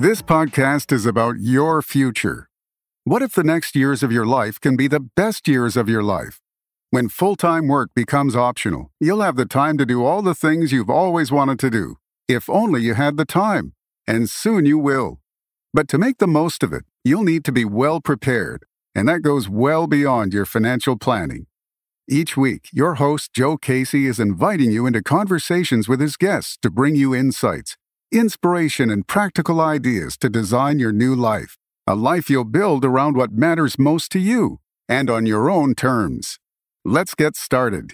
This podcast is about your future. What if the next years of your life can be the best years of your life? When full time work becomes optional, you'll have the time to do all the things you've always wanted to do, if only you had the time. And soon you will. But to make the most of it, you'll need to be well prepared, and that goes well beyond your financial planning. Each week, your host, Joe Casey, is inviting you into conversations with his guests to bring you insights, inspiration, and practical ideas to design your new life, a life you'll build around what matters most to you and on your own terms. Let's get started.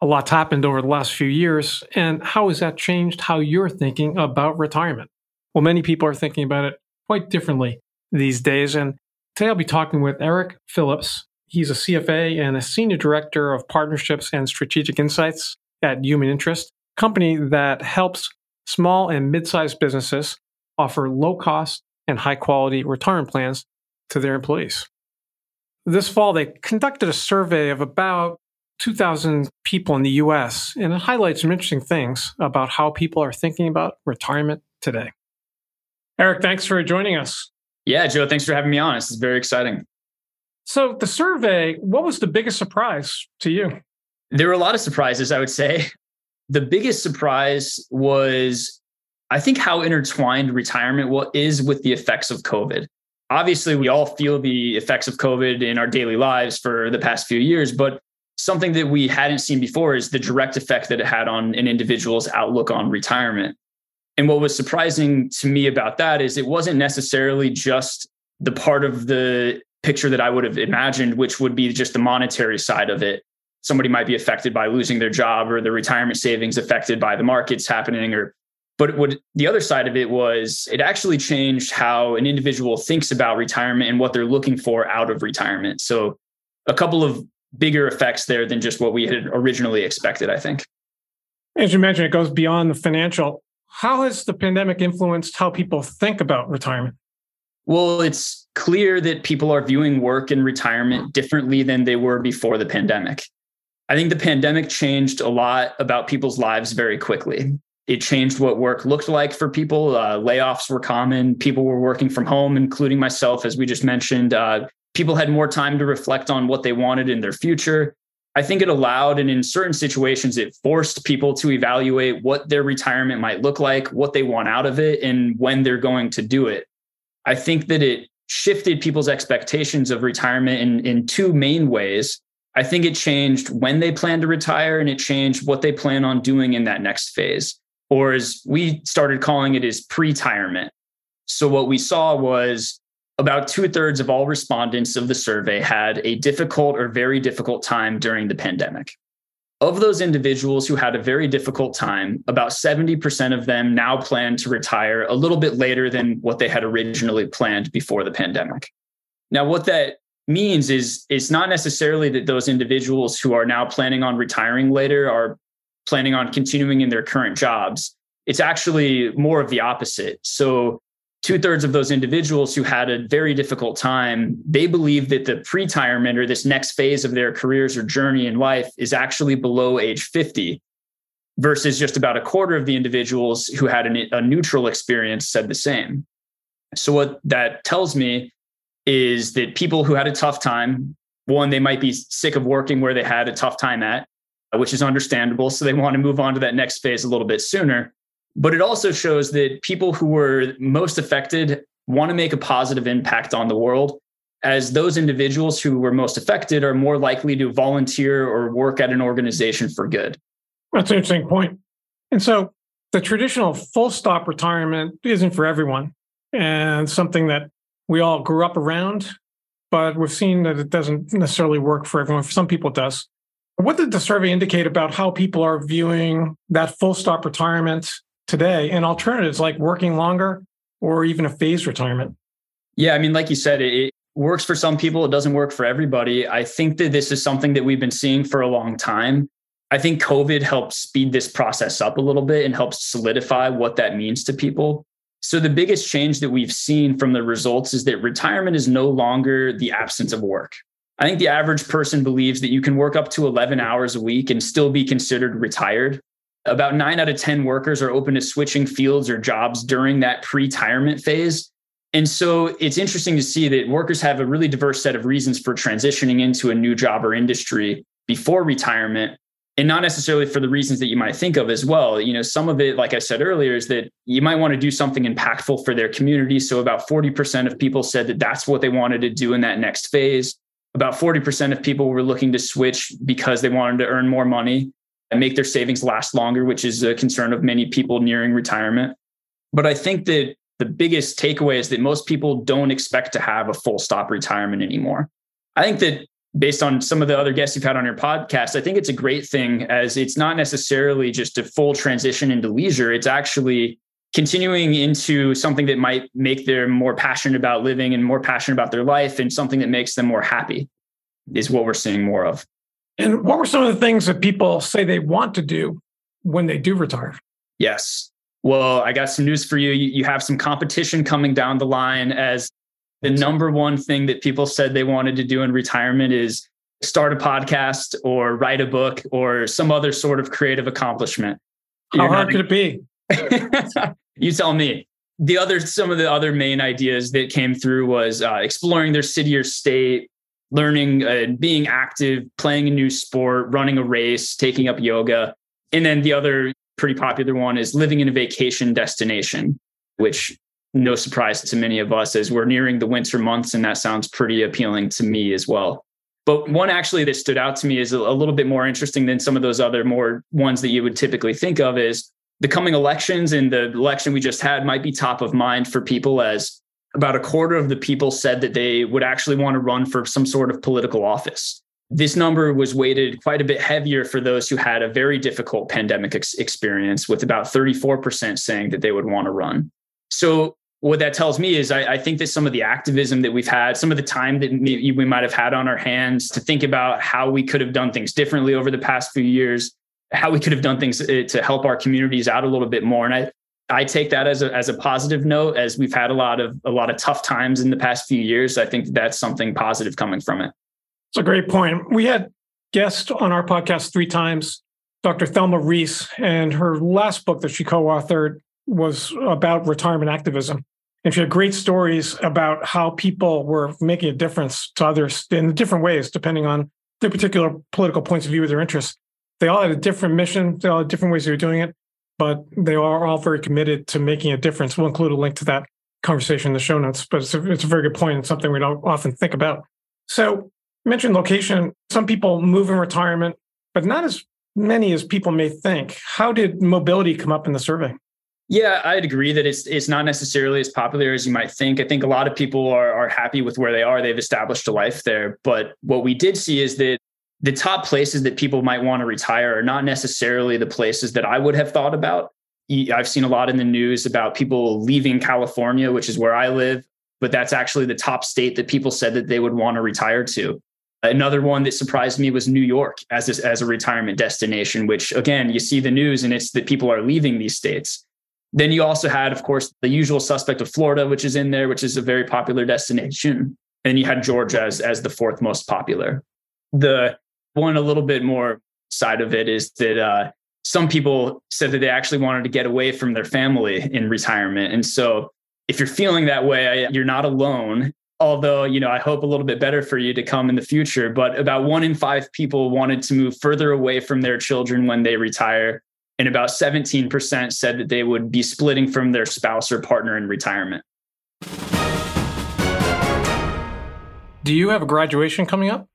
A lot's happened over the last few years, and how has that changed how you're thinking about retirement? Well, many people are thinking about it quite differently these days, and today I'll be talking with Eric Phillips. He's a CFA and a senior director of partnerships and strategic insights at Human Interest, a company that helps small and mid-sized businesses offer low cost and high quality retirement plans to their employees. This fall, they conducted a survey of about 2,000 people in the US, and it highlights some interesting things about how people are thinking about retirement today. Eric, thanks for joining us. Yeah, Joe, thanks for having me on. This is very exciting. So, the survey, what was the biggest surprise to you? There were a lot of surprises, I would say. The biggest surprise was, I think, how intertwined retirement is with the effects of COVID. Obviously, we all feel the effects of COVID in our daily lives for the past few years, but something that we hadn't seen before is the direct effect that it had on an individual's outlook on retirement. And what was surprising to me about that is it wasn't necessarily just the part of the picture that I would have imagined, which would be just the monetary side of it. Somebody might be affected by losing their job or the retirement savings affected by the markets happening or but what the other side of it was it actually changed how an individual thinks about retirement and what they're looking for out of retirement. So a couple of bigger effects there than just what we had originally expected, I think. As you mentioned, it goes beyond the financial. How has the pandemic influenced how people think about retirement? Well, it's clear that people are viewing work and retirement differently than they were before the pandemic. I think the pandemic changed a lot about people's lives very quickly. It changed what work looked like for people. Uh, layoffs were common. People were working from home, including myself, as we just mentioned. Uh, people had more time to reflect on what they wanted in their future. I think it allowed, and in certain situations, it forced people to evaluate what their retirement might look like, what they want out of it, and when they're going to do it. I think that it shifted people's expectations of retirement in, in two main ways. I think it changed when they plan to retire and it changed what they plan on doing in that next phase, or as we started calling it, is pre-tirement. So what we saw was about two thirds of all respondents of the survey had a difficult or very difficult time during the pandemic. Of those individuals who had a very difficult time, about 70% of them now plan to retire a little bit later than what they had originally planned before the pandemic. Now, what that means is it's not necessarily that those individuals who are now planning on retiring later are planning on continuing in their current jobs. It's actually more of the opposite. So two thirds of those individuals who had a very difficult time, they believe that the pre-retirement or this next phase of their careers or journey in life is actually below age 50 versus just about a quarter of the individuals who had an, a neutral experience said the same. So what that tells me is that people who had a tough time, one, they might be sick of working where they had a tough time at, uh, which is understandable. So they want to move on to that next phase a little bit sooner. But it also shows that people who were most affected want to make a positive impact on the world, as those individuals who were most affected are more likely to volunteer or work at an organization for good. That's an interesting point. And so the traditional full stop retirement isn't for everyone and something that we all grew up around, but we've seen that it doesn't necessarily work for everyone. For some people, it does. What did the survey indicate about how people are viewing that full stop retirement today and alternatives like working longer or even a phased retirement? Yeah, I mean, like you said, it works for some people, it doesn't work for everybody. I think that this is something that we've been seeing for a long time. I think COVID helped speed this process up a little bit and helps solidify what that means to people. So, the biggest change that we've seen from the results is that retirement is no longer the absence of work. I think the average person believes that you can work up to 11 hours a week and still be considered retired about nine out of 10 workers are open to switching fields or jobs during that pre retirement phase. And so it's interesting to see that workers have a really diverse set of reasons for transitioning into a new job or industry before retirement and not necessarily for the reasons that you might think of as well. You know, some of it, like I said earlier, is that you might want to do something impactful for their community. So about 40% of people said that that's what they wanted to do in that next phase. About 40% of people were looking to switch because they wanted to earn more money and make their savings last longer, which is a concern of many people nearing retirement. But I think that the biggest takeaway is that most people don't expect to have a full stop retirement anymore. I think that based on some of the other guests you've had on your podcast, I think it's a great thing as it's not necessarily just a full transition into leisure. It's actually continuing into something that might make them more passionate about living and more passionate about their life and something that makes them more happy is what we're seeing more of. And what were some of the things that people say they want to do when they do retire? Yes. Well, I got some news for you. You have some competition coming down the line as the number one thing that people said they wanted to do in retirement is start a podcast or write a book or some other sort of creative accomplishment. How You're hard could it be? you tell me. The other, some of the other main ideas that came through was uh, exploring their city or state, learning, uh, being active, playing a new sport, running a race, taking up yoga. And then the other pretty popular one is living in a vacation destination, which no surprise to many of us as we're nearing the winter months. And that sounds pretty appealing to me as well. But one actually that stood out to me is a, little bit more interesting than some of those other more ones that you would typically think of is the coming elections and the election we just had might be top of mind for people as about a quarter of the people said that they would actually want to run for some sort of political office. This number was weighted quite a bit heavier for those who had a very difficult pandemic ex- experience, with about 34% saying that they would want to run. So, what that tells me is I, I, think that some of the activism that we've had, some of the time that we might have had on our hands to think about how we could have done things differently over the past few years, how we could have done things uh, to help our communities out a little bit more. And I, I take that as a as a positive note, as we've had a lot of a lot of tough times in the past few years. I think that's something positive coming from it. It's a great point. We had guests on our podcast three times, Dr. Thelma Reese, and her last book that she co-authored was about retirement activism. And she had great stories about how people were making a difference to others in different ways, depending on their particular political points of view or their interests. They all had a different mission, they all had different ways they were doing it, but they are all very committed to making a difference. We'll include a link to that conversation in the show notes, but it's a, it's a very good point and something we don't often think about. So, mentioned location. Some people move in retirement, but not as many as people may think. How did mobility come up in the survey? Yeah, I'd agree that it's it's not necessarily as popular as you might think. I think a lot of people are are happy with where they are. They've established a life there. But what we did see is that the top places that people might want to retire are not necessarily the places that I would have thought about. I've seen a lot in the news about people leaving California, which is where I live, but that's actually the top state that people said that they would want to retire to. Another one that surprised me was New York as a, as a retirement destination, which again, you see the news and it's that people are leaving these states. Then you also had, of course, the usual suspect of Florida, which is in there, which is a very popular destination. And you had Georgia as, as the fourth most popular. The one a little bit more side of it is that uh, some people said that they actually wanted to get away from their family in retirement. And so if you're feeling that way, you're not alone. Although, you know, I hope a little bit better for you to come in the future. But about one in five people wanted to move further away from their children when they retire. And about 17% said that they would be splitting from their spouse or partner in retirement. Do you have a graduation coming up?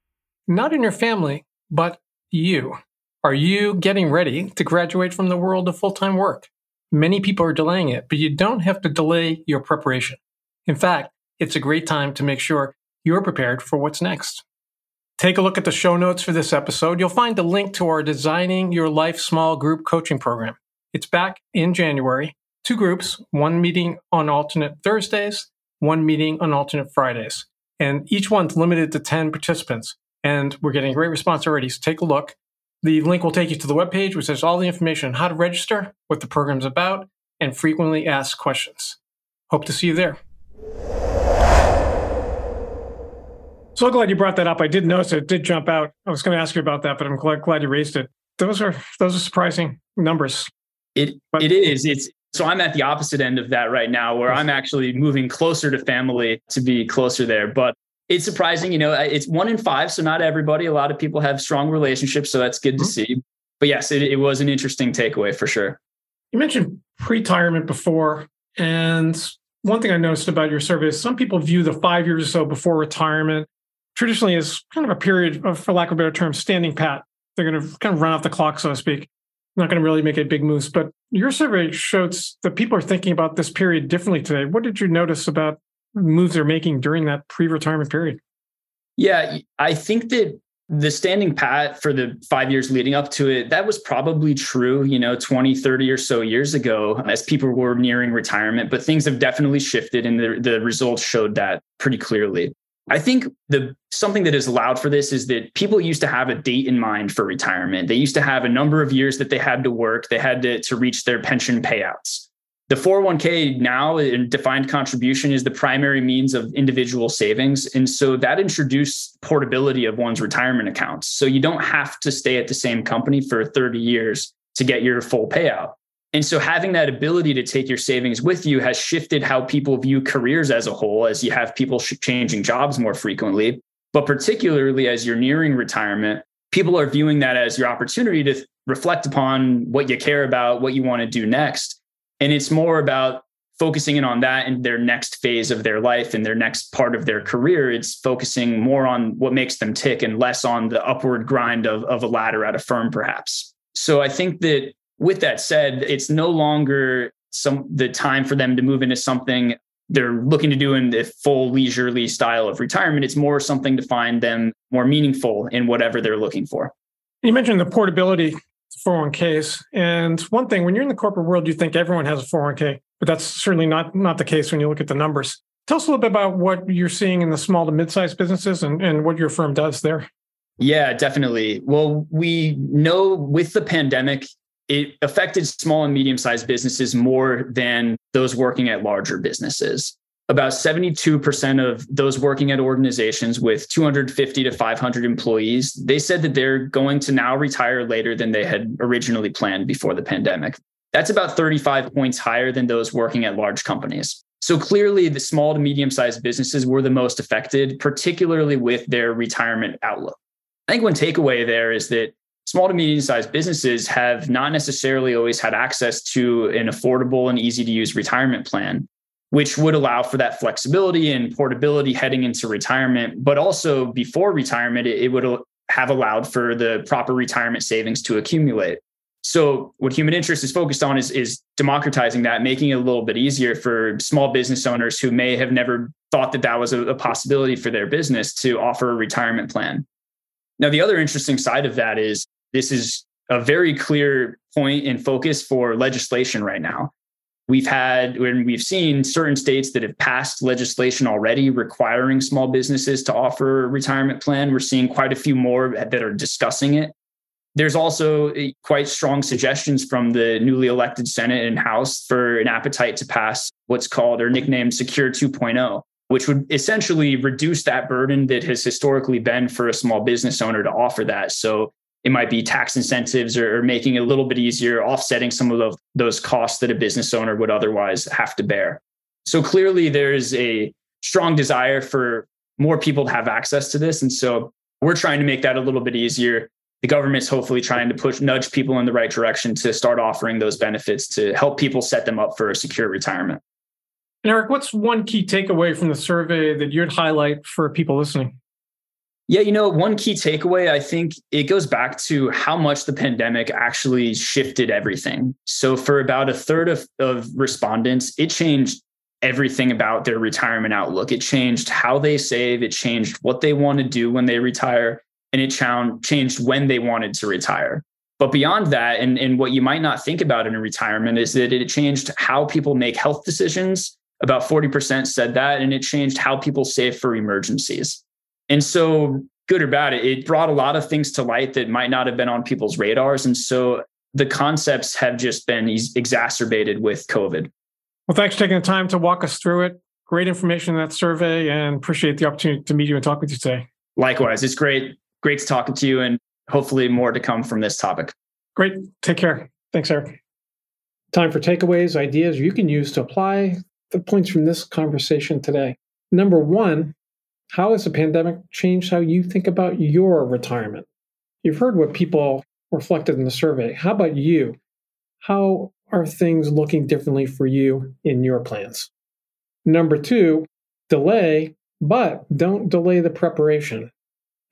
Not in your family, but you. Are you getting ready to graduate from the world of full time work? Many people are delaying it, but you don't have to delay your preparation. In fact, it's a great time to make sure you're prepared for what's next. Take a look at the show notes for this episode. You'll find a link to our Designing Your Life Small Group Coaching Program. It's back in January. Two groups, one meeting on alternate Thursdays, one meeting on alternate Fridays. And each one's limited to 10 participants and we're getting great response already. So take a look. The link will take you to the webpage, which has all the information on how to register, what the program's about, and frequently asked questions. Hope to see you there. So glad you brought that up. I did notice it did jump out. I was going to ask you about that, but I'm glad, glad you raised it. those are those are surprising numbers. It but, it is. It's so I'm at the opposite end of that right now, where I'm actually moving closer to family to be closer there. But it's surprising, you know, it's one in five, so not everybody. A lot of people have strong relationships, so that's good mm-hmm. to see. But yes, it, it was an interesting takeaway for sure. You mentioned pre-retirement before, and one thing I noticed about your survey is some people view the five years or so before retirement traditionally is kind of a period of, for lack of a better term, standing pat. They're going to kind of run off the clock, so to speak. Not going to really make a big moves. But your survey shows that people are thinking about this period differently today. What did you notice about moves they're making during that pre-retirement period? Yeah, I think that the standing pat for the five years leading up to it, that was probably true, you know, 20, 30 or so years ago as people were nearing retirement, but things have definitely shifted and the, the results showed that pretty clearly. I think the something that has allowed for this is that people used to have a date in mind for retirement. They used to have a number of years that they had to work, they had to, to reach their pension payouts. The 401k now in defined contribution is the primary means of individual savings. And so that introduced portability of one's retirement accounts. So you don't have to stay at the same company for 30 years to get your full payout. And so having that ability to take your savings with you has shifted how people view careers as a whole, as you have people changing jobs more frequently. But particularly as you're nearing retirement, people are viewing that as your opportunity to reflect upon what you care about, what you want to do next. And it's more about focusing in on that in their next phase of their life and their next part of their career. It's focusing more on what makes them tick and less on the upward grind of, of a ladder at a firm, perhaps. So I think that with that said, it's no longer some the time for them to move into something they're looking to do in the full leisurely style of retirement. It's more something to find them more meaningful in whatever they're looking for. You mentioned the portability 401ks. And one thing, when you're in the corporate world, you think everyone has a 401k, but that's certainly not, not the case when you look at the numbers. Tell us a little bit about what you're seeing in the small to mid-sized businesses and, and what your firm does there. Yeah, definitely. Well, we know with the pandemic, it affected small and medium-sized businesses more than those working at larger businesses. About 72% of those working at organizations with 250 to 500 employees they said that they're going to now retire later than they had originally planned before the pandemic. That's about 35 points higher than those working at large companies. So clearly the small to medium sized businesses were the most affected particularly with their retirement outlook. I think one takeaway there is that small to medium sized businesses have not necessarily always had access to an affordable and easy to use retirement plan which would allow for that flexibility and portability heading into retirement. But also before retirement, it, would have allowed for the proper retirement savings to accumulate. So what human interest is focused on is, is democratizing that, making it a little bit easier for small business owners who may have never thought that that was a, a possibility for their business to offer a retirement plan. Now, the other interesting side of that is this is a very clear point and focus for legislation right now. We've had when we've seen certain states that have passed legislation already requiring small businesses to offer a retirement plan. We're seeing quite a few more that are discussing it. There's also eh, quite strong suggestions from the newly elected Senate and House for an appetite to pass what's called or nicknamed Secure 2.0, which would essentially reduce that burden that has historically been for a small business owner to offer that. So it might be tax incentives or, or making it a little bit easier, offsetting some of the, those costs that a business owner would otherwise have to bear. So clearly, there's a strong desire for more people to have access to this. And so we're trying to make that a little bit easier. The government's hopefully trying to push, nudge people in the right direction to start offering those benefits to help people set them up for a secure retirement. And Eric, what's one key takeaway from the survey that you'd highlight for people listening? Yeah, you know, one key takeaway, I think it goes back to how much the pandemic actually shifted everything. So, for about a third of, of respondents, it changed everything about their retirement outlook. It changed how they save, it changed what they want to do when they retire, and it changed when they wanted to retire. But beyond that, and, and what you might not think about in a retirement is that it changed how people make health decisions. About 40% said that, and it changed how people save for emergencies. And so, good or bad, it brought a lot of things to light that might not have been on people's radars. And so, the concepts have just been exacerbated with COVID. Well, thanks for taking the time to walk us through it. Great information in that survey and appreciate the opportunity to meet you and talk with you today. Likewise, it's great. Great to talk to you and hopefully more to come from this topic. Great. Take care. Thanks, Eric. Time for takeaways, ideas you can use to apply the points from this conversation today. Number one, how has the pandemic changed how you think about your retirement? You've heard what people reflected in the survey. How about you? How are things looking differently for you in your plans? Number two, delay, but don't delay the preparation.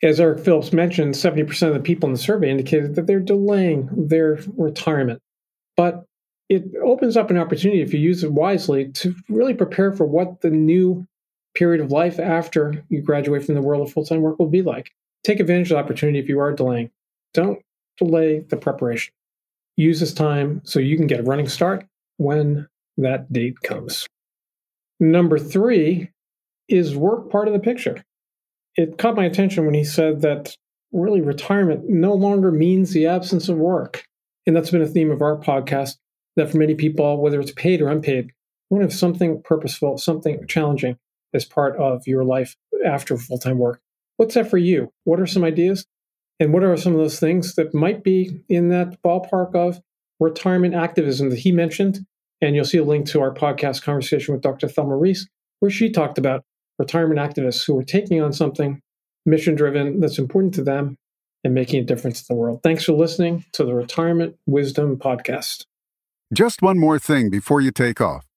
As Eric Phillips mentioned, 70% of the people in the survey indicated that they're delaying their retirement. But it opens up an opportunity, if you use it wisely, to really prepare for what the new period of life after you graduate from the world of full time work will be like. Take advantage of the opportunity if you are delaying. Don't delay the preparation. Use this time so you can get a running start when that date comes. Number three is work part of the picture? It caught my attention when he said that really retirement no longer means the absence of work. And that's been a theme of our podcast that for many people, whether it's paid or unpaid, want to have something purposeful, something challenging as part of your life after full time work. What's that for you? What are some ideas? And what are some of those things that might be in that ballpark of retirement activism that he mentioned? And you'll see a link to our podcast conversation with Dr. Thelma Reese, where she talked about retirement activists who are taking on something mission driven that's important to them and making a difference in the world. Thanks for listening to the Retirement Wisdom Podcast. Just one more thing before you take off.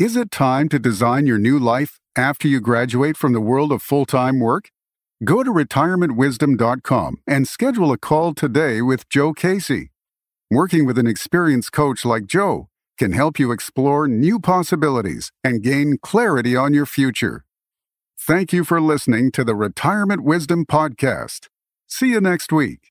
Is it time to design your new life after you graduate from the world of full time work? Go to retirementwisdom.com and schedule a call today with Joe Casey. Working with an experienced coach like Joe can help you explore new possibilities and gain clarity on your future. Thank you for listening to the Retirement Wisdom Podcast. See you next week.